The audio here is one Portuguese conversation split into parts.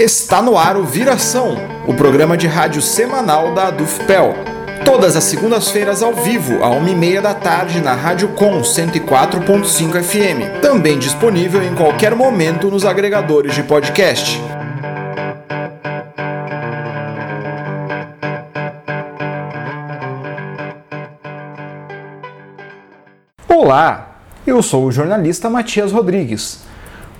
Está no ar o Viração, o programa de rádio semanal da Adufpel. Todas as segundas-feiras ao vivo, a 1h30 da tarde, na Rádio Com 104.5 FM. Também disponível em qualquer momento nos agregadores de podcast. Olá, eu sou o jornalista Matias Rodrigues.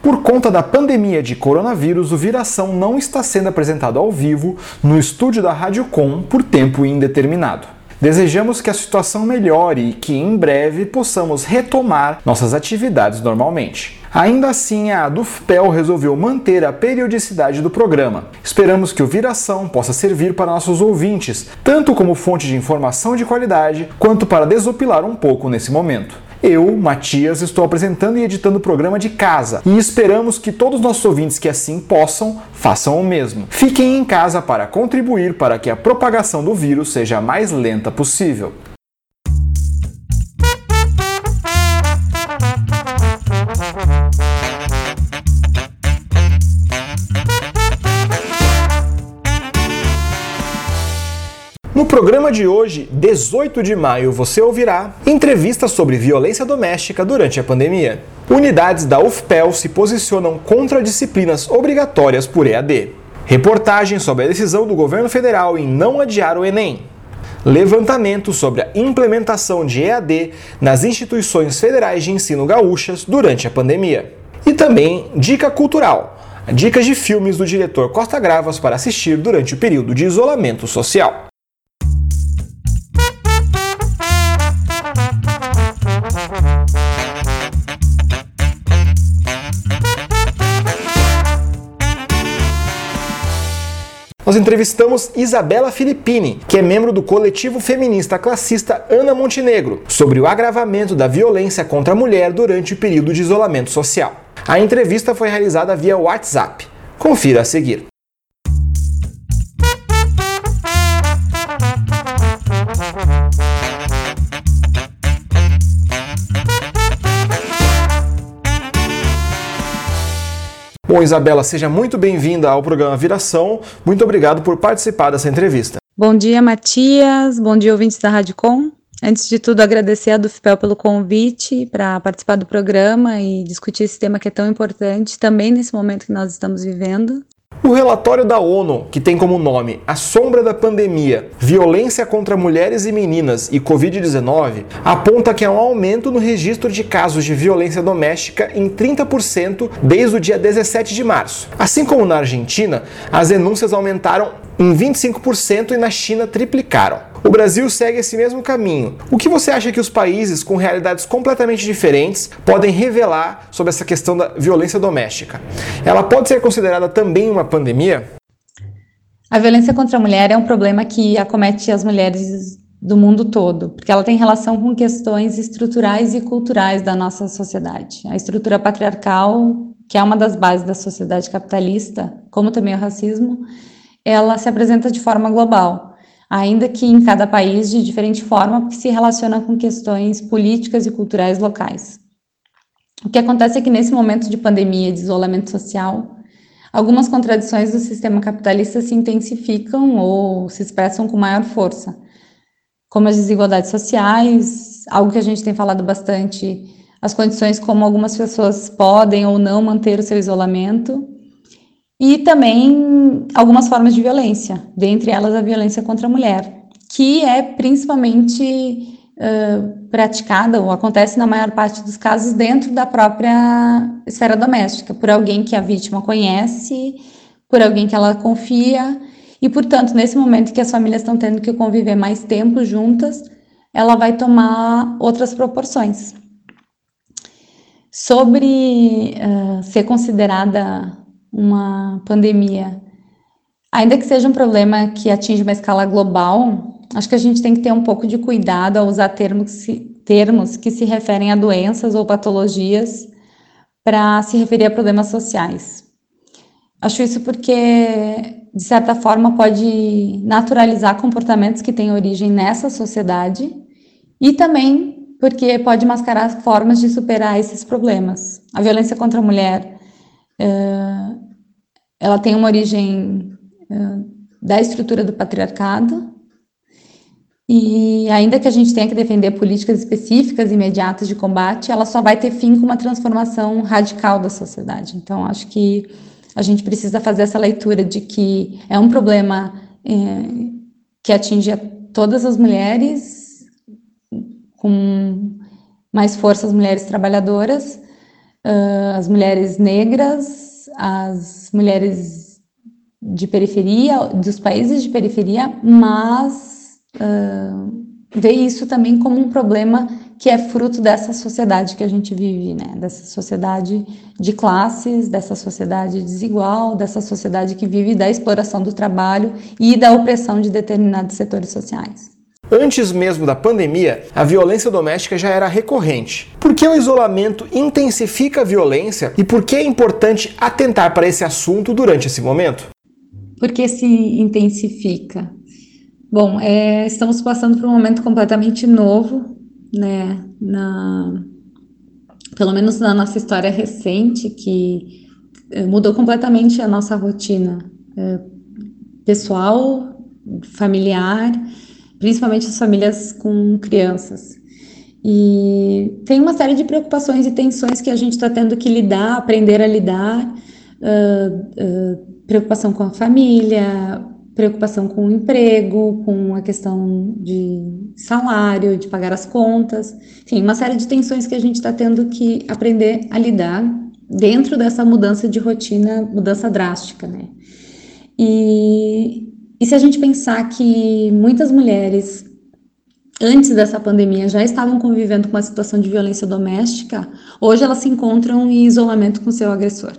Por conta da pandemia de coronavírus, o Viração não está sendo apresentado ao vivo no estúdio da Rádio Com por tempo indeterminado. Desejamos que a situação melhore e que em breve possamos retomar nossas atividades normalmente. Ainda assim, a Adufpel resolveu manter a periodicidade do programa. Esperamos que o Viração possa servir para nossos ouvintes, tanto como fonte de informação de qualidade, quanto para desopilar um pouco nesse momento. Eu, Matias, estou apresentando e editando o programa de casa e esperamos que todos os nossos ouvintes que assim possam façam o mesmo. Fiquem em casa para contribuir para que a propagação do vírus seja a mais lenta possível. Programa de hoje, 18 de maio, você ouvirá entrevista sobre violência doméstica durante a pandemia. Unidades da UFPEL se posicionam contra disciplinas obrigatórias por EAD. Reportagem sobre a decisão do governo federal em não adiar o Enem. Levantamento sobre a implementação de EAD nas instituições federais de ensino gaúchas durante a pandemia. E também dica cultural. Dicas de filmes do diretor Costa Gravas para assistir durante o período de isolamento social. Nós entrevistamos Isabela Filippini, que é membro do coletivo feminista classista Ana Montenegro, sobre o agravamento da violência contra a mulher durante o período de isolamento social. A entrevista foi realizada via WhatsApp. Confira a seguir. Bom, Isabela, seja muito bem-vinda ao programa Viração. Muito obrigado por participar dessa entrevista. Bom dia, Matias. Bom dia, ouvintes da Rádio Com. Antes de tudo, agradecer a Dufpel pelo convite para participar do programa e discutir esse tema que é tão importante também nesse momento que nós estamos vivendo. O relatório da ONU, que tem como nome A Sombra da Pandemia, Violência contra Mulheres e Meninas e Covid-19, aponta que há um aumento no registro de casos de violência doméstica em 30% desde o dia 17 de março. Assim como na Argentina, as denúncias aumentaram em 25% e na China triplicaram. O Brasil segue esse mesmo caminho. O que você acha que os países com realidades completamente diferentes podem revelar sobre essa questão da violência doméstica? Ela pode ser considerada também uma pandemia? A violência contra a mulher é um problema que acomete as mulheres do mundo todo, porque ela tem relação com questões estruturais e culturais da nossa sociedade. A estrutura patriarcal, que é uma das bases da sociedade capitalista, como também o racismo, ela se apresenta de forma global ainda que em cada país de diferente forma, porque se relaciona com questões políticas e culturais locais. O que acontece é que nesse momento de pandemia, de isolamento social, algumas contradições do sistema capitalista se intensificam ou se expressam com maior força, como as desigualdades sociais, algo que a gente tem falado bastante, as condições como algumas pessoas podem ou não manter o seu isolamento, e também algumas formas de violência, dentre elas a violência contra a mulher, que é principalmente uh, praticada ou acontece na maior parte dos casos dentro da própria esfera doméstica, por alguém que a vítima conhece, por alguém que ela confia, e portanto, nesse momento que as famílias estão tendo que conviver mais tempo juntas, ela vai tomar outras proporções. Sobre uh, ser considerada uma pandemia, ainda que seja um problema que atinge uma escala global, acho que a gente tem que ter um pouco de cuidado ao usar termos, termos que se referem a doenças ou patologias para se referir a problemas sociais. Acho isso porque, de certa forma, pode naturalizar comportamentos que têm origem nessa sociedade e também porque pode mascarar formas de superar esses problemas. A violência contra a mulher, uh, ela tem uma origem uh, da estrutura do patriarcado, e ainda que a gente tenha que defender políticas específicas, imediatas de combate, ela só vai ter fim com uma transformação radical da sociedade. Então, acho que a gente precisa fazer essa leitura de que é um problema é, que atinge a todas as mulheres, com mais força as mulheres trabalhadoras, uh, as mulheres negras, as mulheres de periferia, dos países de periferia, mas uh, vê isso também como um problema que é fruto dessa sociedade que a gente vive, né? Dessa sociedade de classes, dessa sociedade desigual, dessa sociedade que vive da exploração do trabalho e da opressão de determinados setores sociais. Antes mesmo da pandemia, a violência doméstica já era recorrente. Por que o isolamento intensifica a violência e por que é importante atentar para esse assunto durante esse momento? Porque se intensifica Bom, é, estamos passando por um momento completamente novo, né? Na, pelo menos na nossa história recente, que é, mudou completamente a nossa rotina é, pessoal, familiar, principalmente as famílias com crianças. E tem uma série de preocupações e tensões que a gente está tendo que lidar, aprender a lidar. Uh, uh, preocupação com a família, preocupação com o emprego, com a questão de salário, de pagar as contas, enfim, uma série de tensões que a gente está tendo que aprender a lidar dentro dessa mudança de rotina, mudança drástica, né? E, e se a gente pensar que muitas mulheres antes dessa pandemia já estavam convivendo com uma situação de violência doméstica, hoje elas se encontram em isolamento com seu agressor.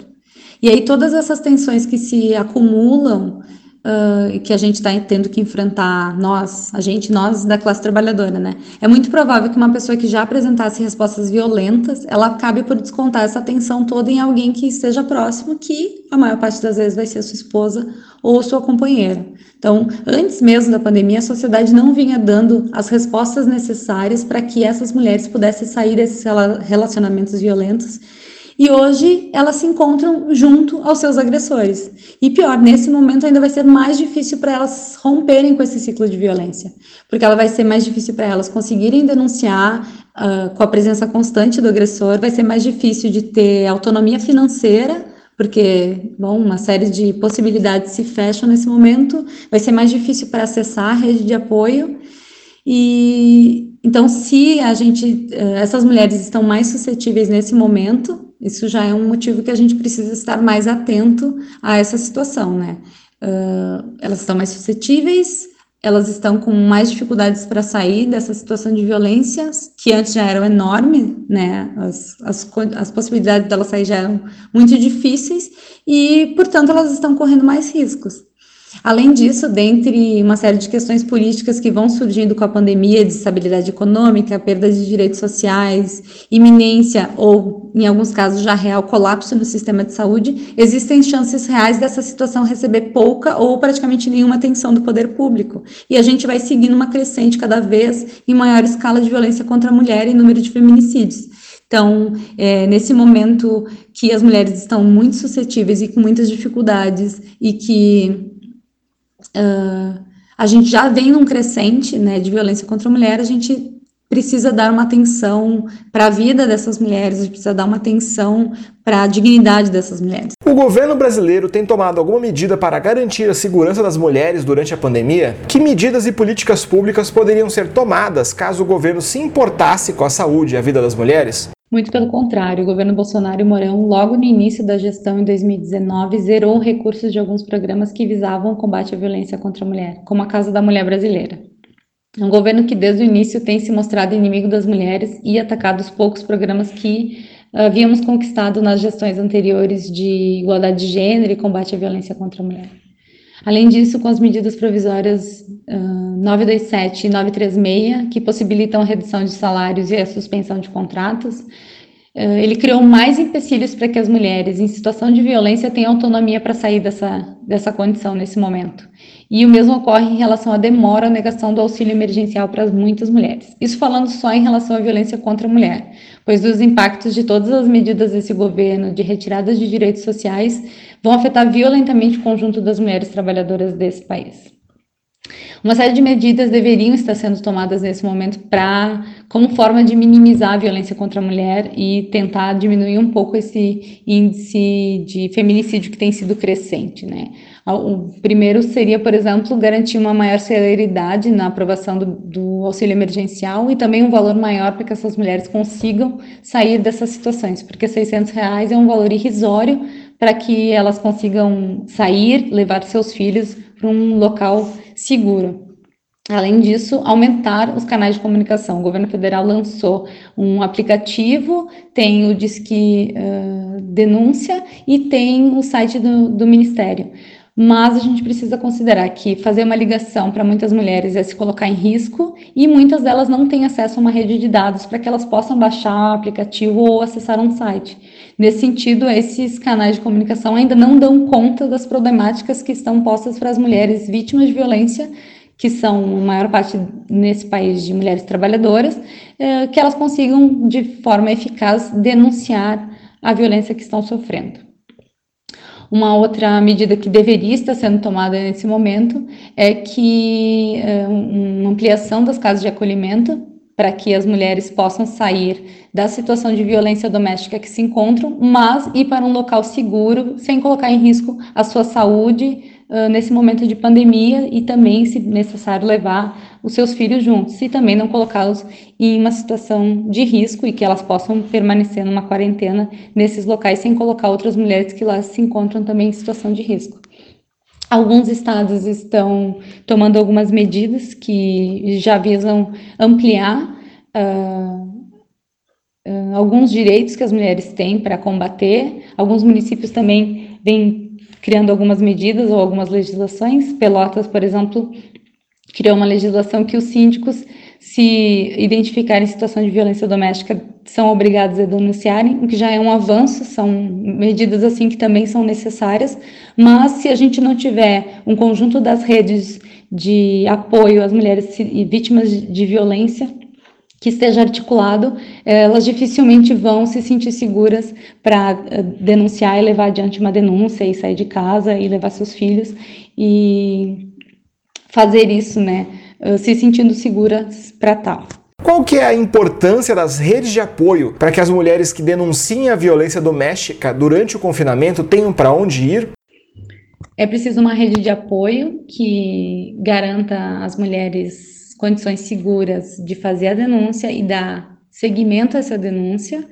E aí todas essas tensões que se acumulam uh, que a gente está tendo que enfrentar, nós, a gente, nós da classe trabalhadora, né? É muito provável que uma pessoa que já apresentasse respostas violentas, ela acabe por descontar essa tensão toda em alguém que esteja próximo, que a maior parte das vezes vai ser sua esposa ou sua companheira. Então, antes mesmo da pandemia, a sociedade não vinha dando as respostas necessárias para que essas mulheres pudessem sair desses relacionamentos violentos e hoje elas se encontram junto aos seus agressores. E pior, nesse momento ainda vai ser mais difícil para elas romperem com esse ciclo de violência, porque ela vai ser mais difícil para elas conseguirem denunciar uh, com a presença constante do agressor, vai ser mais difícil de ter autonomia financeira porque, bom, uma série de possibilidades se fecham nesse momento, vai ser mais difícil para acessar a rede de apoio. E então, se a gente, eh, essas mulheres estão mais suscetíveis nesse momento, isso já é um motivo que a gente precisa estar mais atento a essa situação, né? Uh, elas estão mais suscetíveis, elas estão com mais dificuldades para sair dessa situação de violência, que antes já eram enormes, né? As, as, as possibilidades delas sair já eram muito difíceis e, portanto, elas estão correndo mais riscos. Além disso, dentre uma série de questões políticas que vão surgindo com a pandemia de estabilidade econômica, perda de direitos sociais, iminência ou, em alguns casos, já real colapso no sistema de saúde, existem chances reais dessa situação receber pouca ou praticamente nenhuma atenção do poder público. E a gente vai seguindo uma crescente cada vez em maior escala de violência contra a mulher e número de feminicídios. Então, é, nesse momento que as mulheres estão muito suscetíveis e com muitas dificuldades e que uh, a gente já vem num crescente né, de violência contra a mulher, a gente precisa dar uma atenção para a vida dessas mulheres, a gente precisa dar uma atenção para a dignidade dessas mulheres. O governo brasileiro tem tomado alguma medida para garantir a segurança das mulheres durante a pandemia? Que medidas e políticas públicas poderiam ser tomadas caso o governo se importasse com a saúde e a vida das mulheres? Muito pelo contrário, o governo Bolsonaro e Mourão, logo no início da gestão em 2019, zerou recursos de alguns programas que visavam o combate à violência contra a mulher, como a Casa da Mulher Brasileira. É um governo que desde o início tem se mostrado inimigo das mulheres e atacado os poucos programas que uh, havíamos conquistado nas gestões anteriores de igualdade de gênero e combate à violência contra a mulher. Além disso, com as medidas provisórias uh, 927 e 936, que possibilitam a redução de salários e a suspensão de contratos, ele criou mais empecilhos para que as mulheres em situação de violência tenham autonomia para sair dessa, dessa condição nesse momento. E o mesmo ocorre em relação à demora ou negação do auxílio emergencial para muitas mulheres. Isso falando só em relação à violência contra a mulher, pois os impactos de todas as medidas desse governo de retirada de direitos sociais vão afetar violentamente o conjunto das mulheres trabalhadoras desse país. Uma série de medidas deveriam estar sendo tomadas nesse momento para, como forma de minimizar a violência contra a mulher e tentar diminuir um pouco esse índice de feminicídio que tem sido crescente, né? O primeiro seria, por exemplo, garantir uma maior celeridade na aprovação do, do auxílio emergencial e também um valor maior para que essas mulheres consigam sair dessas situações, porque 600 reais é um valor irrisório para que elas consigam sair, levar seus filhos para um local seguro. Além disso, aumentar os canais de comunicação. O governo federal lançou um aplicativo, tem o Disque uh, Denúncia e tem o site do, do Ministério. Mas a gente precisa considerar que fazer uma ligação para muitas mulheres é se colocar em risco e muitas delas não têm acesso a uma rede de dados para que elas possam baixar o aplicativo ou acessar um site. Nesse sentido, esses canais de comunicação ainda não dão conta das problemáticas que estão postas para as mulheres vítimas de violência, que são a maior parte nesse país de mulheres trabalhadoras, eh, que elas consigam de forma eficaz denunciar a violência que estão sofrendo. Uma outra medida que deveria estar sendo tomada nesse momento é que eh, uma ampliação das casas de acolhimento para que as mulheres possam sair da situação de violência doméstica que se encontram, mas ir para um local seguro, sem colocar em risco a sua saúde uh, nesse momento de pandemia e também, se necessário, levar os seus filhos juntos, e também não colocá-los em uma situação de risco e que elas possam permanecer numa quarentena nesses locais sem colocar outras mulheres que lá se encontram também em situação de risco. Alguns estados estão tomando algumas medidas que já visam ampliar uh, uh, alguns direitos que as mulheres têm para combater. Alguns municípios também vêm criando algumas medidas ou algumas legislações. Pelotas, por exemplo, criou uma legislação que os síndicos se identificarem em situação de violência doméstica, são obrigados a denunciarem, o que já é um avanço, são medidas assim que também são necessárias, mas se a gente não tiver um conjunto das redes de apoio às mulheres vítimas de violência que esteja articulado, elas dificilmente vão se sentir seguras para eh, denunciar e levar adiante uma denúncia e sair de casa e levar seus filhos e fazer isso, né? Eh, se sentindo seguras para tal. Qual que é a importância das redes de apoio para que as mulheres que denunciem a violência doméstica durante o confinamento tenham para onde ir? É preciso uma rede de apoio que garanta às mulheres condições seguras de fazer a denúncia e dar seguimento a essa denúncia.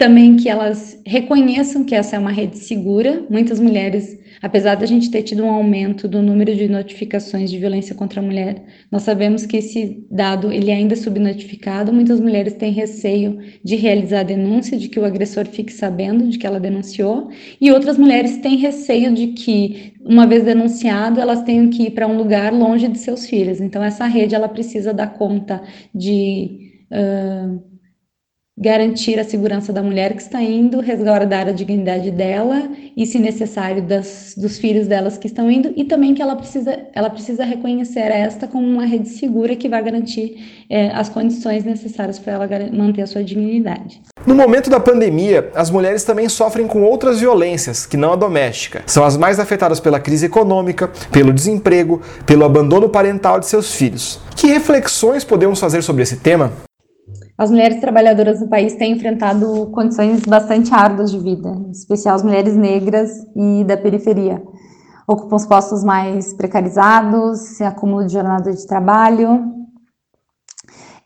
Também que elas reconheçam que essa é uma rede segura. Muitas mulheres Apesar da gente ter tido um aumento do número de notificações de violência contra a mulher, nós sabemos que esse dado ele é ainda é subnotificado. Muitas mulheres têm receio de realizar a denúncia, de que o agressor fique sabendo de que ela denunciou, e outras mulheres têm receio de que, uma vez denunciado, elas tenham que ir para um lugar longe de seus filhos. Então, essa rede ela precisa dar conta de uh, garantir a segurança da mulher que está indo, resguardar a dignidade dela e, se necessário, das, dos filhos delas que estão indo, e também que ela precisa, ela precisa reconhecer esta como uma rede segura que vai garantir é, as condições necessárias para ela manter a sua dignidade. No momento da pandemia, as mulheres também sofrem com outras violências, que não a doméstica. São as mais afetadas pela crise econômica, pelo desemprego, pelo abandono parental de seus filhos. Que reflexões podemos fazer sobre esse tema? As mulheres trabalhadoras do país têm enfrentado condições bastante árduas de vida, em especial as mulheres negras e da periferia. Ocupam os postos mais precarizados, acúmulo de jornada de trabalho.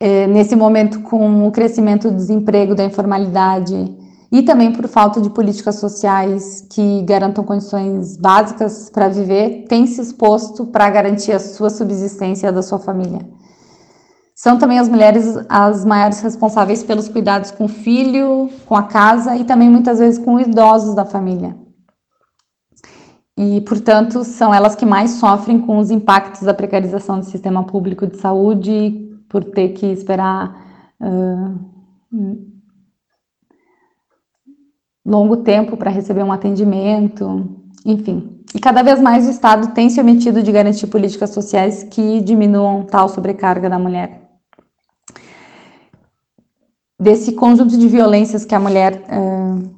É, nesse momento, com o crescimento do desemprego, da informalidade e também por falta de políticas sociais que garantam condições básicas para viver, tem se exposto para garantir a sua subsistência da sua família. São também as mulheres as maiores responsáveis pelos cuidados com o filho, com a casa e também muitas vezes com idosos da família. e, portanto, são elas que mais sofrem com os impactos da precarização do sistema público de saúde, por ter que esperar uh, longo tempo para receber um atendimento, enfim. E cada vez mais o Estado tem se omitido de garantir políticas sociais que diminuam tal sobrecarga da mulher. Desse conjunto de violências que a mulher uh,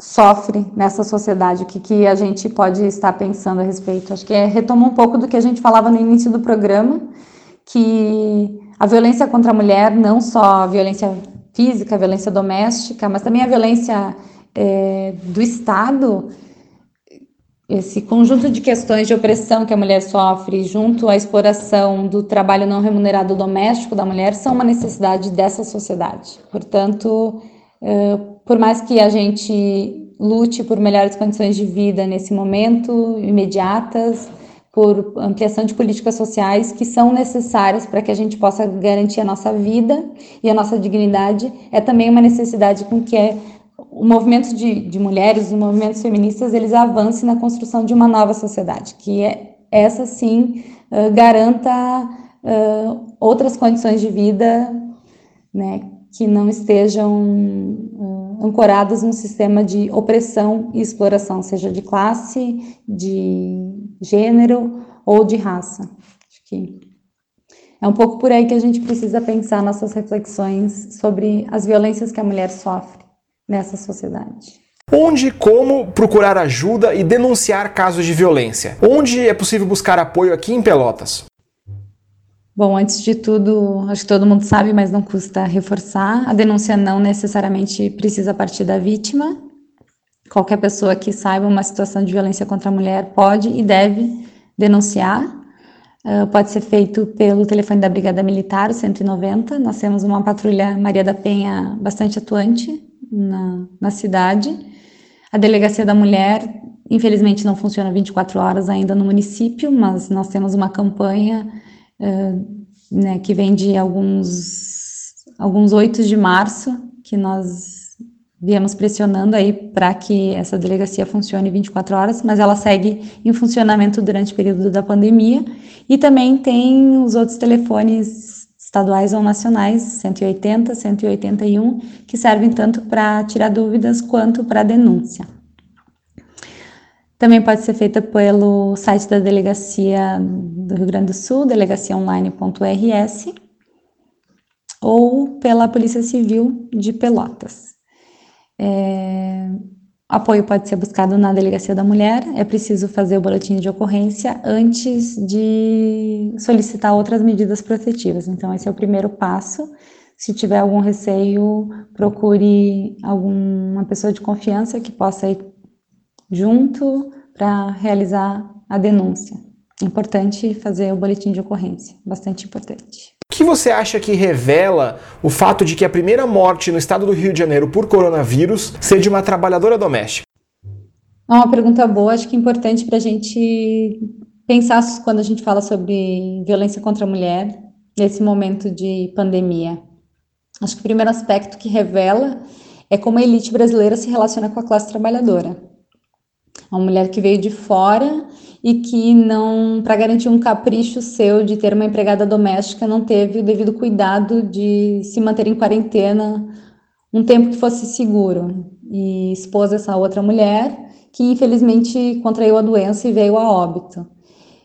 sofre nessa sociedade, o que, que a gente pode estar pensando a respeito. Acho que é retomar um pouco do que a gente falava no início do programa, que a violência contra a mulher, não só a violência física, a violência doméstica, mas também a violência é, do Estado, esse conjunto de questões de opressão que a mulher sofre, junto à exploração do trabalho não remunerado doméstico da mulher, são uma necessidade dessa sociedade. Portanto, é, por mais que a gente lute por melhores condições de vida nesse momento, imediatas, por ampliação de políticas sociais que são necessárias para que a gente possa garantir a nossa vida e a nossa dignidade, é também uma necessidade com que é o movimento de, de mulheres, os movimentos feministas, eles avancem na construção de uma nova sociedade, que é, essa sim uh, garanta uh, outras condições de vida, né, que não estejam uh, ancoradas num sistema de opressão e exploração, seja de classe, de gênero ou de raça. Acho que é um pouco por aí que a gente precisa pensar nossas reflexões sobre as violências que a mulher sofre nessa sociedade. Onde e como procurar ajuda e denunciar casos de violência? Onde é possível buscar apoio aqui em Pelotas? Bom, antes de tudo, acho que todo mundo sabe, mas não custa reforçar. A denúncia não necessariamente precisa partir da vítima. Qualquer pessoa que saiba uma situação de violência contra a mulher pode e deve denunciar. Uh, pode ser feito pelo telefone da Brigada Militar, 190. Nós temos uma patrulha Maria da Penha bastante atuante na, na cidade. A Delegacia da Mulher, infelizmente, não funciona 24 horas ainda no município, mas nós temos uma campanha né, que vem de alguns, alguns 8 de março, que nós viemos pressionando aí para que essa delegacia funcione 24 horas, mas ela segue em funcionamento durante o período da pandemia. E também tem os outros telefones estaduais ou nacionais, 180, 181, que servem tanto para tirar dúvidas quanto para denúncia. Também pode ser feita pelo site da Delegacia do Rio Grande do Sul, delegaciaonline.rs, ou pela Polícia Civil de Pelotas. É, apoio pode ser buscado na Delegacia da Mulher, é preciso fazer o boletim de ocorrência antes de solicitar outras medidas protetivas. Então, esse é o primeiro passo. Se tiver algum receio, procure alguma pessoa de confiança que possa ir junto para realizar a denúncia. Importante fazer o boletim de ocorrência, bastante importante. O que você acha que revela o fato de que a primeira morte no estado do Rio de Janeiro por coronavírus seja de uma trabalhadora doméstica? É uma pergunta boa, acho que é importante para a gente pensar quando a gente fala sobre violência contra a mulher nesse momento de pandemia. Acho que o primeiro aspecto que revela é como a elite brasileira se relaciona com a classe trabalhadora. Uma mulher que veio de fora e que não, para garantir um capricho seu de ter uma empregada doméstica, não teve o devido cuidado de se manter em quarentena um tempo que fosse seguro. E expôs essa outra mulher que infelizmente contraiu a doença e veio a óbito.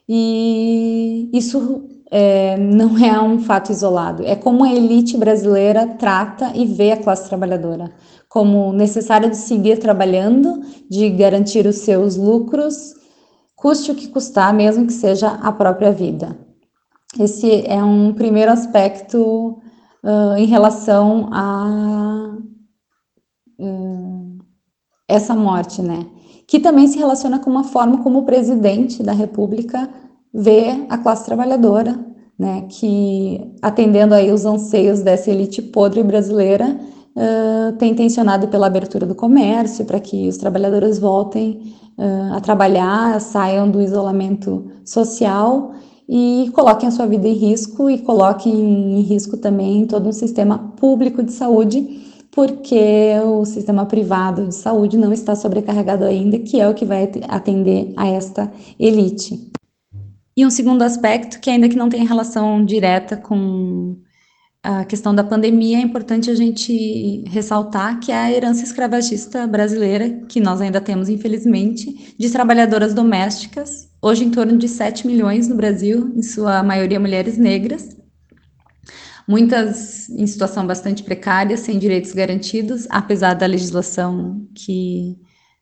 E isso é, não é um fato isolado, é como a elite brasileira trata e vê a classe trabalhadora. Como necessário de seguir trabalhando, de garantir os seus lucros, custe o que custar, mesmo que seja a própria vida. Esse é um primeiro aspecto uh, em relação a uh, essa morte, né? Que também se relaciona com uma forma como o presidente da República vê a classe trabalhadora, né? Que atendendo aí os anseios dessa elite podre brasileira, uh, tem tensionado pela abertura do comércio, para que os trabalhadores voltem uh, a trabalhar, saiam do isolamento social e coloquem a sua vida em risco e coloquem em risco também todo um sistema público de saúde porque o sistema privado de saúde não está sobrecarregado ainda, que é o que vai atender a esta elite. E um segundo aspecto, que ainda que não tem relação direta com a questão da pandemia, é importante a gente ressaltar que é a herança escravagista brasileira, que nós ainda temos, infelizmente, de trabalhadoras domésticas, hoje em torno de 7 milhões no Brasil, em sua maioria mulheres negras, muitas em situação bastante precária, sem direitos garantidos, apesar da legislação que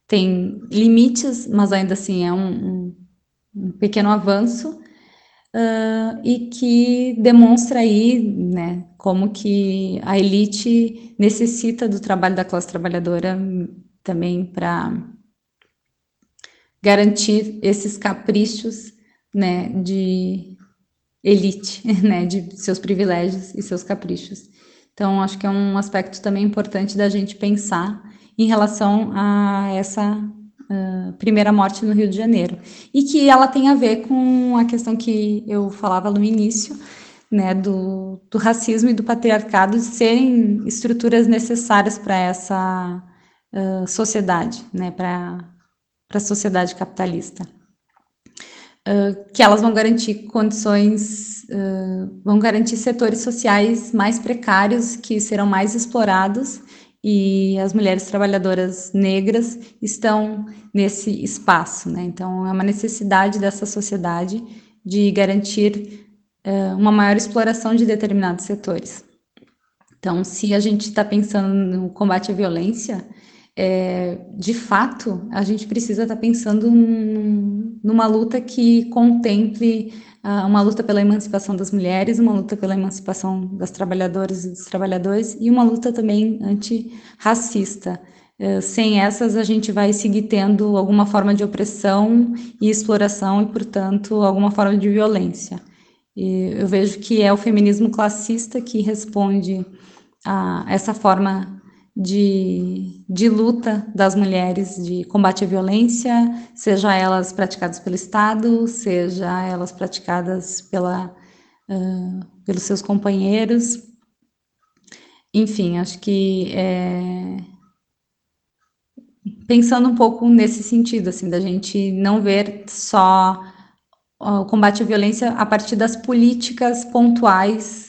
tem limites, mas ainda assim é um, um, um pequeno avanço uh, e que demonstra aí, né, como que a elite necessita do trabalho da classe trabalhadora também para garantir esses caprichos, né, de elite, né, de seus privilégios e seus caprichos. Então, acho que é um aspecto também importante da gente pensar em relação a essa primeira morte no Rio de Janeiro. E que ela tem a ver com a questão que eu falava no início, né, do, do racismo e do patriarcado de serem estruturas necessárias para essa uh, sociedade, né, para a sociedade capitalista. Uh, que elas vão garantir condições, uh, vão garantir setores sociais mais precários, que serão mais explorados e as mulheres trabalhadoras negras estão nesse espaço, né? Então, é uma necessidade dessa sociedade de garantir uh, uma maior exploração de determinados setores. Então, se a gente está pensando no combate à violência, é, de fato, a gente precisa estar tá pensando num, numa luta que contemple uma luta pela emancipação das mulheres, uma luta pela emancipação das trabalhadoras e dos trabalhadores e uma luta também antirracista. Uh, sem essas, a gente vai seguir tendo alguma forma de opressão e exploração e, portanto, alguma forma de violência. E eu vejo que é o feminismo classista que responde a essa forma de, de luta das mulheres de combate à violência, seja elas praticadas pelo Estado, seja elas praticadas pela, uh, pelos seus companheiros. Enfim, acho que é, pensando um pouco nesse sentido, assim, da gente não ver só o combate à violência a partir das políticas pontuais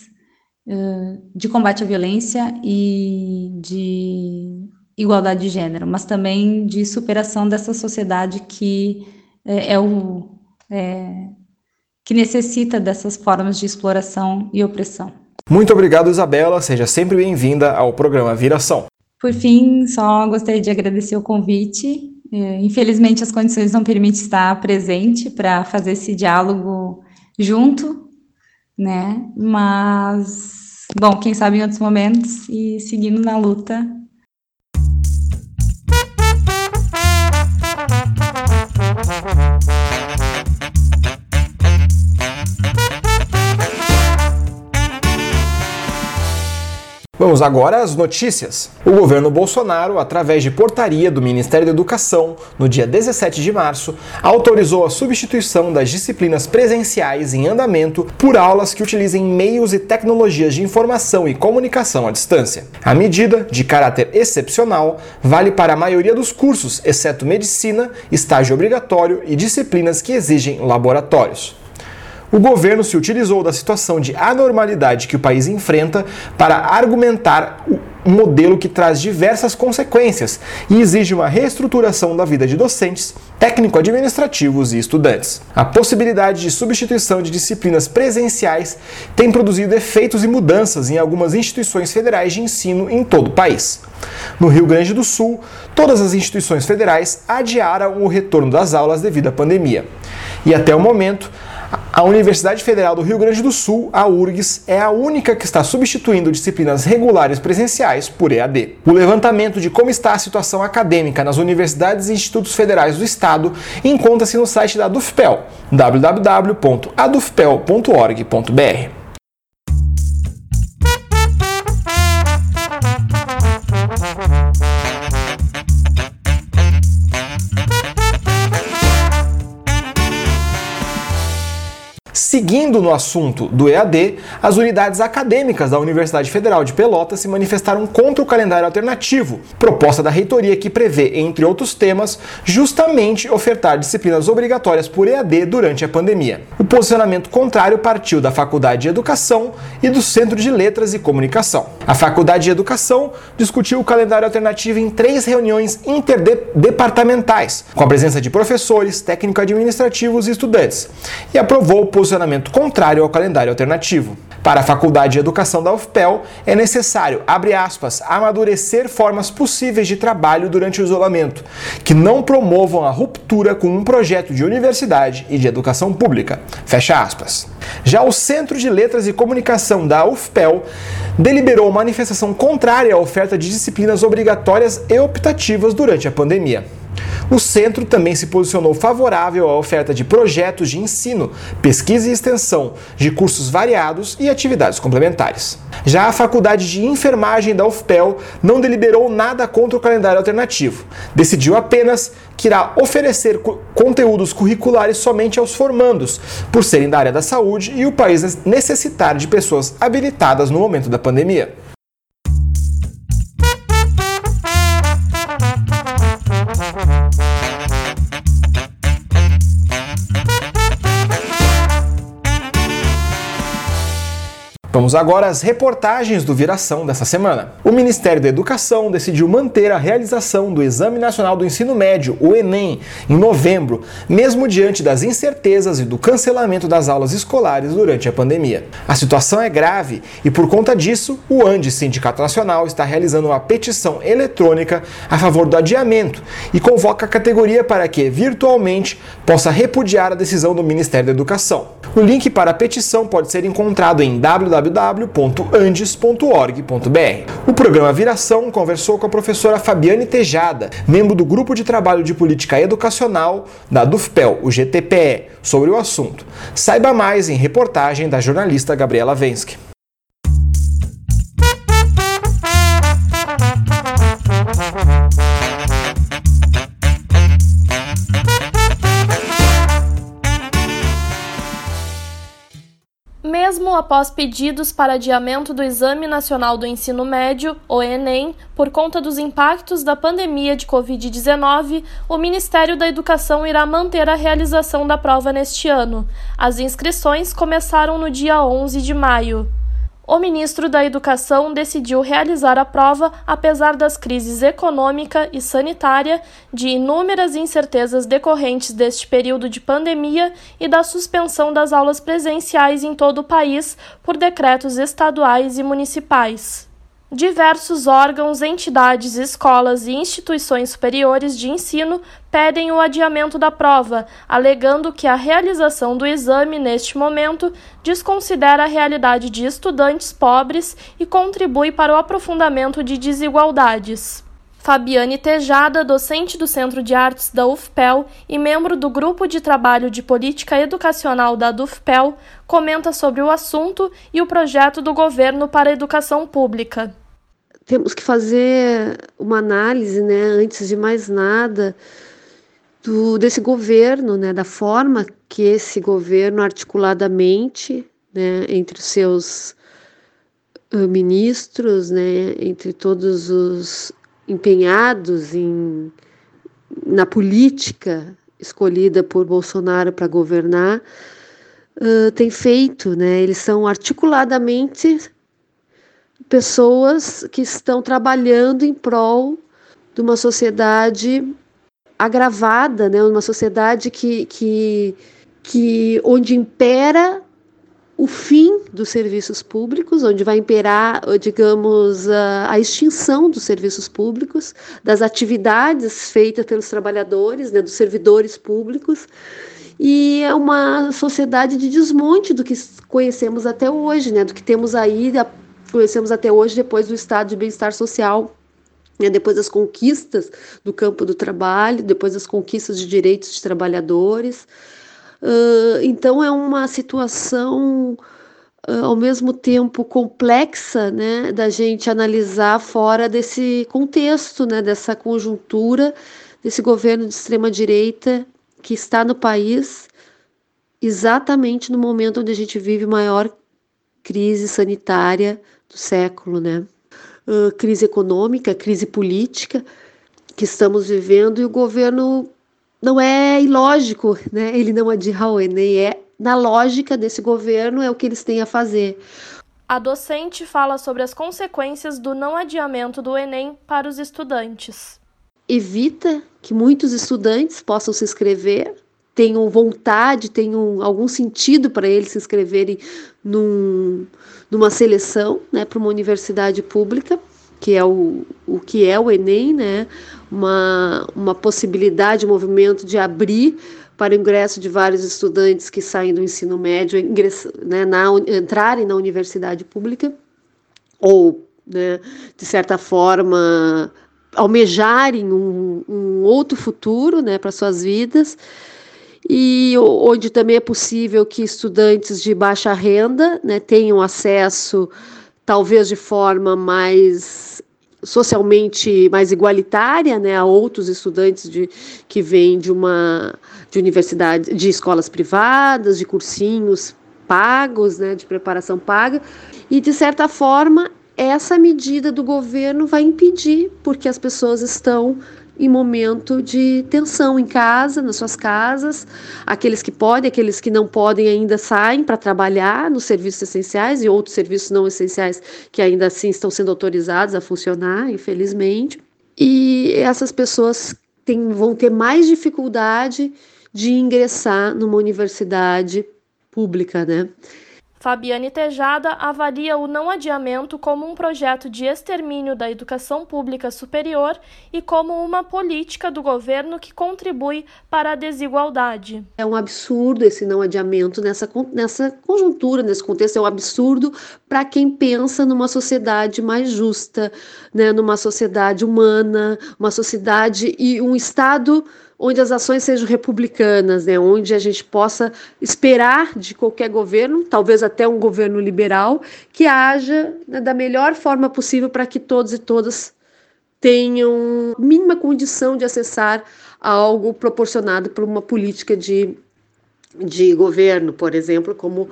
de combate à violência e de igualdade de gênero, mas também de superação dessa sociedade que é, é o é, que necessita dessas formas de exploração e opressão. Muito obrigado, Isabela. Seja sempre bem-vinda ao programa Viração. Por fim, só gostaria de agradecer o convite. É, infelizmente, as condições não permitem estar presente para fazer esse diálogo junto, né? Mas Bom, quem sabe em outros momentos e seguindo na luta Vamos agora às notícias. O governo Bolsonaro, através de portaria do Ministério da Educação, no dia 17 de março, autorizou a substituição das disciplinas presenciais em andamento por aulas que utilizem meios e tecnologias de informação e comunicação à distância. A medida, de caráter excepcional, vale para a maioria dos cursos, exceto medicina, estágio obrigatório e disciplinas que exigem laboratórios o governo se utilizou da situação de anormalidade que o país enfrenta para argumentar um modelo que traz diversas consequências e exige uma reestruturação da vida de docentes, técnico-administrativos e estudantes. A possibilidade de substituição de disciplinas presenciais tem produzido efeitos e mudanças em algumas instituições federais de ensino em todo o país. No Rio Grande do Sul, todas as instituições federais adiaram o retorno das aulas devido à pandemia. E até o momento, a Universidade Federal do Rio Grande do Sul, a URGS, é a única que está substituindo disciplinas regulares presenciais por EAD. O levantamento de como está a situação acadêmica nas universidades e institutos federais do estado encontra-se no site da Dufpel, www.adufpel.org.br. Seguindo no assunto do EAD, as unidades acadêmicas da Universidade Federal de Pelotas se manifestaram contra o calendário alternativo, proposta da reitoria que prevê, entre outros temas, justamente ofertar disciplinas obrigatórias por EAD durante a pandemia. O posicionamento contrário partiu da Faculdade de Educação e do Centro de Letras e Comunicação. A Faculdade de Educação discutiu o calendário alternativo em três reuniões interdepartamentais, com a presença de professores, técnico-administrativos e estudantes, e aprovou o posicionamento contrário ao calendário alternativo. Para a Faculdade de Educação da UFPEL, é necessário, abre aspas, amadurecer formas possíveis de trabalho durante o isolamento, que não promovam a ruptura com um projeto de universidade e de educação pública. Fecha aspas. Já o Centro de Letras e Comunicação da UFPEL deliberou manifestação contrária à oferta de disciplinas obrigatórias e optativas durante a pandemia. O centro também se posicionou favorável à oferta de projetos de ensino, pesquisa e extensão, de cursos variados e atividades complementares. Já a Faculdade de Enfermagem da UFPEL não deliberou nada contra o calendário alternativo. Decidiu apenas que irá oferecer conteúdos curriculares somente aos formandos, por serem da área da saúde e o país necessitar de pessoas habilitadas no momento da pandemia. Vamos agora às reportagens do Viração dessa semana. O Ministério da Educação decidiu manter a realização do Exame Nacional do Ensino Médio, o Enem, em novembro, mesmo diante das incertezas e do cancelamento das aulas escolares durante a pandemia. A situação é grave e, por conta disso, o ANDE Sindicato Nacional está realizando uma petição eletrônica a favor do adiamento e convoca a categoria para que, virtualmente, possa repudiar a decisão do Ministério da Educação. O link para a petição pode ser encontrado em www.andes.org.br. O programa Viração conversou com a professora Fabiane Tejada, membro do Grupo de Trabalho de Política Educacional da DUFPEL, o GTPE, sobre o assunto. Saiba mais em reportagem da jornalista Gabriela Vensky. Mesmo após pedidos para adiamento do Exame Nacional do Ensino Médio, o Enem, por conta dos impactos da pandemia de Covid-19, o Ministério da Educação irá manter a realização da prova neste ano. As inscrições começaram no dia 11 de maio o ministro da Educação decidiu realizar a prova apesar das crises econômica e sanitária, de inúmeras incertezas decorrentes deste período de pandemia e da suspensão das aulas presenciais em todo o país por decretos estaduais e municipais. Diversos órgãos, entidades, escolas e instituições superiores de ensino pedem o adiamento da prova, alegando que a realização do exame neste momento desconsidera a realidade de estudantes pobres e contribui para o aprofundamento de desigualdades. Fabiane Tejada, docente do Centro de Artes da UFPEL e membro do Grupo de Trabalho de Política Educacional da DUFPEL, comenta sobre o assunto e o projeto do governo para a educação pública temos que fazer uma análise, né, antes de mais nada, do, desse governo, né, da forma que esse governo articuladamente, né, entre os seus ministros, né, entre todos os empenhados em, na política escolhida por Bolsonaro para governar, uh, tem feito, né, eles são articuladamente pessoas que estão trabalhando em prol de uma sociedade agravada, né? uma sociedade que, que, que onde impera o fim dos serviços públicos, onde vai imperar, digamos, a, extinção dos serviços públicos, das atividades feitas pelos trabalhadores, né, dos servidores públicos, e é uma sociedade de desmonte do que conhecemos até hoje, né, do que temos aí conhecemos até hoje depois do estado de bem-estar social, né, depois das conquistas do campo do trabalho, depois das conquistas de direitos de trabalhadores. Então é uma situação ao mesmo tempo complexa, né, da gente analisar fora desse contexto, né, dessa conjuntura desse governo de extrema direita que está no país exatamente no momento onde a gente vive maior crise sanitária do século, né? Uh, crise econômica, crise política que estamos vivendo e o governo não é ilógico, né? Ele não adia o Enem, é na lógica desse governo é o que eles têm a fazer. A docente fala sobre as consequências do não adiamento do Enem para os estudantes. Evita que muitos estudantes possam se inscrever, tenham vontade, tenham algum sentido para eles se inscreverem num, numa seleção né, para uma universidade pública, que é o, o que é o Enem, né? uma, uma possibilidade, um movimento de abrir para o ingresso de vários estudantes que saem do ensino médio, ingress, né, na, entrarem na universidade pública, ou, né, de certa forma, almejarem um, um outro futuro né, para suas vidas, e onde também é possível que estudantes de baixa renda né, tenham acesso, talvez de forma mais socialmente mais igualitária, né, a outros estudantes de, que vêm de uma de universidade, de escolas privadas, de cursinhos pagos, né, de preparação paga, e de certa forma essa medida do governo vai impedir, porque as pessoas estão em momento de tensão em casa, nas suas casas. Aqueles que podem, aqueles que não podem ainda saem para trabalhar nos serviços essenciais e outros serviços não essenciais que ainda assim estão sendo autorizados a funcionar, infelizmente. E essas pessoas têm, vão ter mais dificuldade de ingressar numa universidade pública, né? Fabiane Tejada avalia o não adiamento como um projeto de extermínio da educação pública superior e como uma política do governo que contribui para a desigualdade. É um absurdo esse não adiamento nessa, nessa conjuntura, nesse contexto, é um absurdo para quem pensa numa sociedade mais justa, né, numa sociedade humana, uma sociedade e um Estado onde as ações sejam republicanas, né, onde a gente possa esperar de qualquer governo, talvez até um governo liberal, que haja né, da melhor forma possível para que todos e todas tenham mínima condição de acessar algo proporcionado por uma política de, de governo, por exemplo, como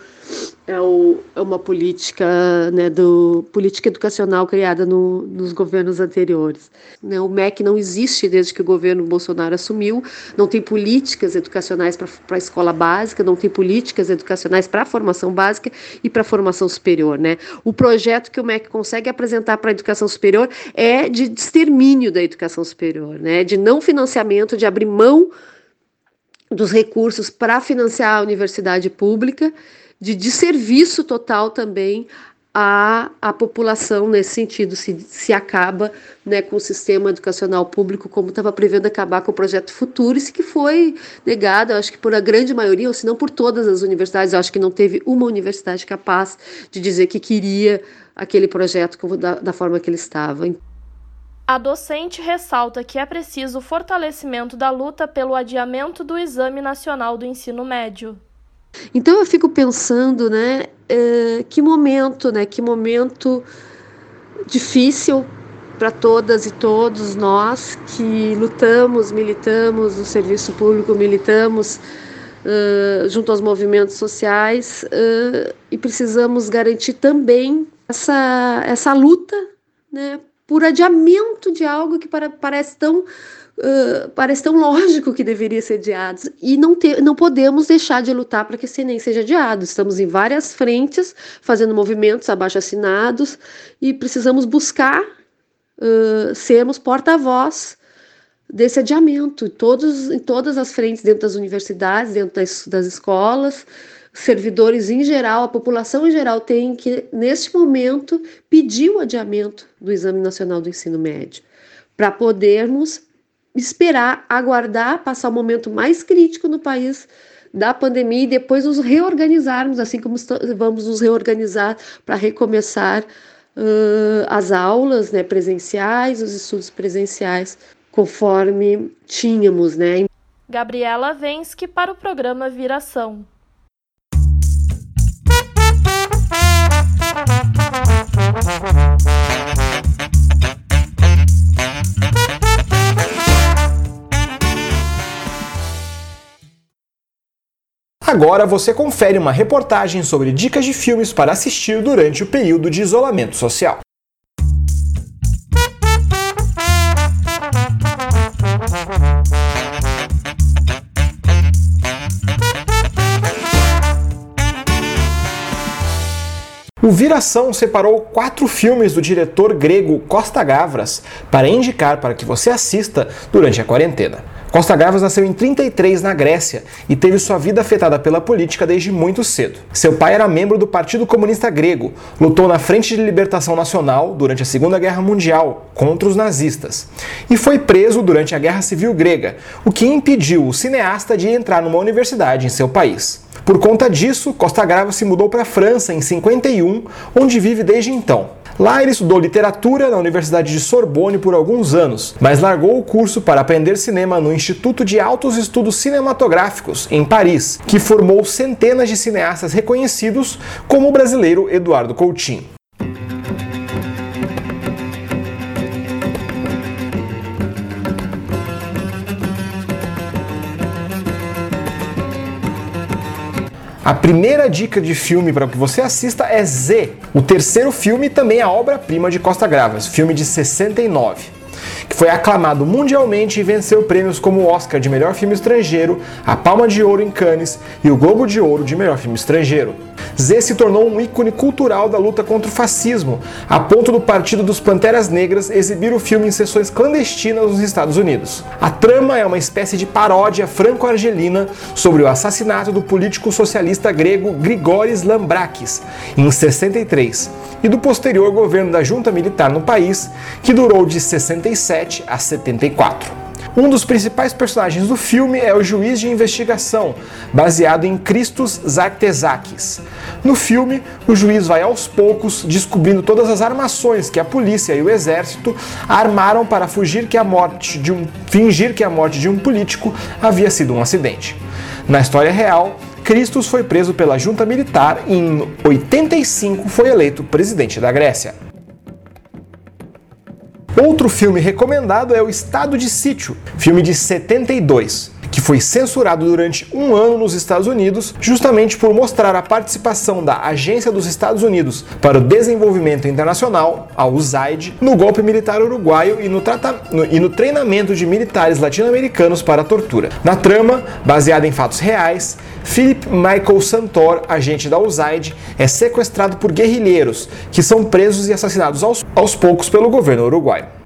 é, o, é uma política, né, do, política educacional criada no, nos governos anteriores. Né, o MEC não existe desde que o governo Bolsonaro assumiu, não tem políticas educacionais para a escola básica, não tem políticas educacionais para a formação básica e para a formação superior. Né? O projeto que o MEC consegue apresentar para a educação superior é de extermínio da educação superior, né, de não financiamento, de abrir mão dos recursos para financiar a universidade pública de desserviço total também à, população nesse sentido, se, se acaba né, com o sistema educacional público, como estava prevendo acabar com o projeto Futurice, que foi negado, acho que por a grande maioria, ou se não por todas as universidades, acho que não teve uma universidade capaz de dizer que queria aquele projeto da, da forma que ele estava. A docente ressalta que é preciso o fortalecimento da luta pelo adiamento do Exame Nacional do Ensino Médio. Então eu fico pensando, né, uh, que momento, né, que momento difícil para todas e todos nós que lutamos, militamos no serviço público, militamos uh, junto aos movimentos sociais uh, e precisamos garantir também essa, essa luta né, por adiamento de algo que para, parece tão Parece tão lógico que deveria ser adiado. E não, ter, não podemos deixar de lutar para que esse Enem seja adiado. Estamos em várias frentes, fazendo movimentos abaixo assinados, e precisamos buscar uh, sermos porta-voz desse adiamento, todos, em todas as frentes, dentro das universidades, dentro das, das escolas, servidores em geral, a população em geral tem que, neste momento, pedir o adiamento do Exame Nacional do Ensino Médio, para podermos esperar, aguardar, passar o momento mais crítico no país da pandemia e depois nos reorganizarmos, assim como vamos nos reorganizar para recomeçar uh, as aulas né, presenciais, os estudos presenciais, conforme tínhamos, né? Gabriela Vensky para o programa Viração. Agora você confere uma reportagem sobre dicas de filmes para assistir durante o período de isolamento social. O Viração separou quatro filmes do diretor grego Costa Gavras para indicar para que você assista durante a quarentena. Costa Gavras nasceu em 33 na Grécia e teve sua vida afetada pela política desde muito cedo. Seu pai era membro do Partido Comunista Grego, lutou na Frente de Libertação Nacional durante a Segunda Guerra Mundial contra os nazistas e foi preso durante a Guerra Civil Grega, o que impediu o cineasta de entrar numa universidade em seu país. Por conta disso, Costa Gavras se mudou para a França em 51, onde vive desde então. Lá ele estudou literatura na Universidade de Sorbonne por alguns anos, mas largou o curso para aprender cinema no Instituto de Altos Estudos Cinematográficos, em Paris, que formou centenas de cineastas reconhecidos, como o brasileiro Eduardo Coutinho. A primeira dica de filme para que você assista é Z. O terceiro filme também é a obra-prima de Costa Gravas, filme de 69 que foi aclamado mundialmente e venceu prêmios como o Oscar de melhor filme estrangeiro, a Palma de Ouro em Cannes e o Globo de Ouro de melhor filme estrangeiro. Z se tornou um ícone cultural da luta contra o fascismo, a ponto do Partido dos Panteras Negras exibir o filme em sessões clandestinas nos Estados Unidos. A trama é uma espécie de paródia franco-argelina sobre o assassinato do político socialista grego Grigoris Lambrakis, em 63, e do posterior governo da junta militar no país, que durou de 67 a 74. Um dos principais personagens do filme é o juiz de investigação, baseado em Christos Zartezakis. No filme, o juiz vai aos poucos descobrindo todas as armações que a polícia e o exército armaram para fugir que a morte de um, fingir que a morte de um político havia sido um acidente. Na história real, Christos foi preso pela junta militar e em 85 foi eleito presidente da Grécia. Outro filme recomendado é O Estado de Sítio, filme de 72, que foi censurado durante um ano nos Estados Unidos, justamente por mostrar a participação da Agência dos Estados Unidos para o Desenvolvimento Internacional, a USAID, no golpe militar uruguaio e no, no, e no treinamento de militares latino-americanos para a tortura. Na trama, baseada em fatos reais, Philip Michael Santor, agente da USAID, é sequestrado por guerrilheiros, que são presos e assassinados aos, aos poucos pelo governo uruguaio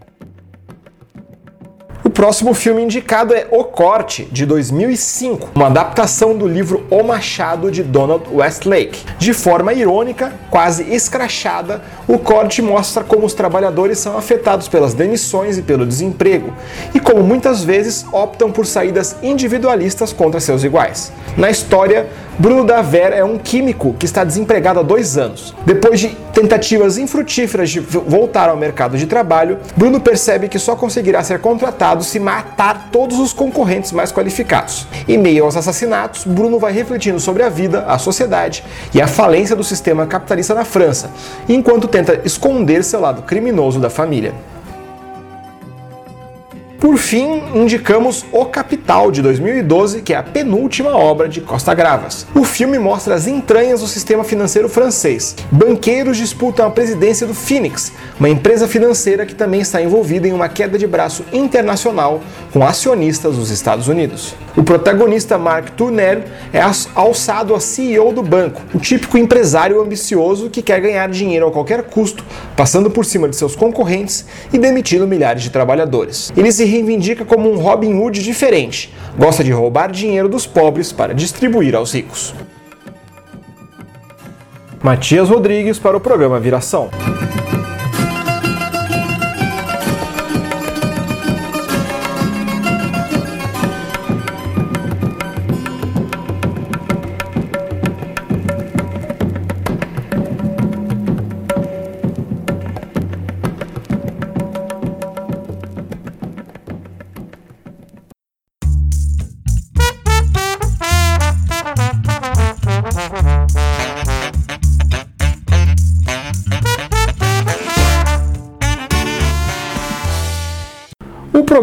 próximo filme indicado é O Corte, de 2005, uma adaptação do livro O Machado de Donald Westlake. De forma irônica, quase escrachada, o corte mostra como os trabalhadores são afetados pelas demissões e pelo desemprego, e como muitas vezes optam por saídas individualistas contra seus iguais. Na história, Bruno Daver é um químico que está desempregado há dois anos. Depois de tentativas infrutíferas de voltar ao mercado de trabalho, Bruno percebe que só conseguirá ser contratado se matar todos os concorrentes mais qualificados. Em meio aos assassinatos, Bruno vai refletindo sobre a vida, a sociedade e a falência do sistema capitalista na França, enquanto tenta esconder seu lado criminoso da família. Por fim, indicamos O Capital, de 2012, que é a penúltima obra de Costa Gravas. O filme mostra as entranhas do sistema financeiro francês. Banqueiros disputam a presidência do Phoenix, uma empresa financeira que também está envolvida em uma queda de braço internacional com acionistas dos Estados Unidos. O protagonista Mark Turner é alçado a CEO do banco, o típico empresário ambicioso que quer ganhar dinheiro a qualquer custo, passando por cima de seus concorrentes e demitindo milhares de trabalhadores. Ele se reivindica como um Robin Hood diferente, gosta de roubar dinheiro dos pobres para distribuir aos ricos. Matias Rodrigues para o programa Viração.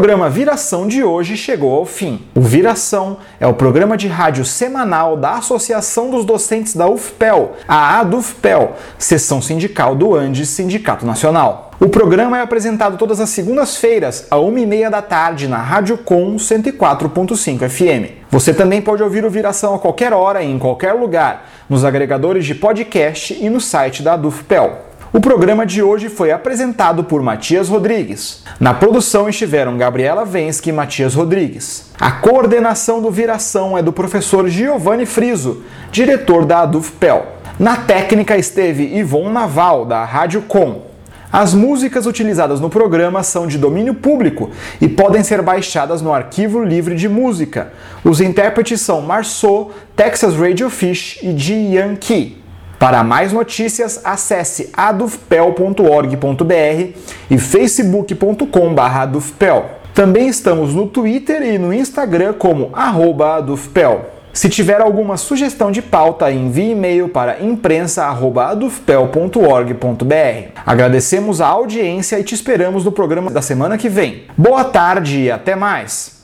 Programa Viração de hoje chegou ao fim. O Viração é o programa de rádio semanal da Associação dos Docentes da UFPEL, a ADUFPEL, seção sindical do Andes Sindicato Nacional. O programa é apresentado todas as segundas-feiras, à 1h30 da tarde, na Rádio Com 104.5 FM. Você também pode ouvir o Viração a qualquer hora e em qualquer lugar, nos agregadores de podcast e no site da ADUFPEL. O programa de hoje foi apresentado por Matias Rodrigues. Na produção estiveram Gabriela Vensky e Matias Rodrigues. A coordenação do Viração é do professor Giovanni Friso, diretor da ADUFPEL. Na técnica esteve Ivon Naval, da Rádio Com. As músicas utilizadas no programa são de domínio público e podem ser baixadas no Arquivo Livre de Música. Os intérpretes são Marceau, Texas Radio Fish e Ji Yankee. Para mais notícias, acesse adufpel.org.br e facebook.com.br Também estamos no Twitter e no Instagram como adufpel. Se tiver alguma sugestão de pauta, envie e-mail para imprensa@adufpel.org.br. Agradecemos a audiência e te esperamos no programa da semana que vem. Boa tarde e até mais.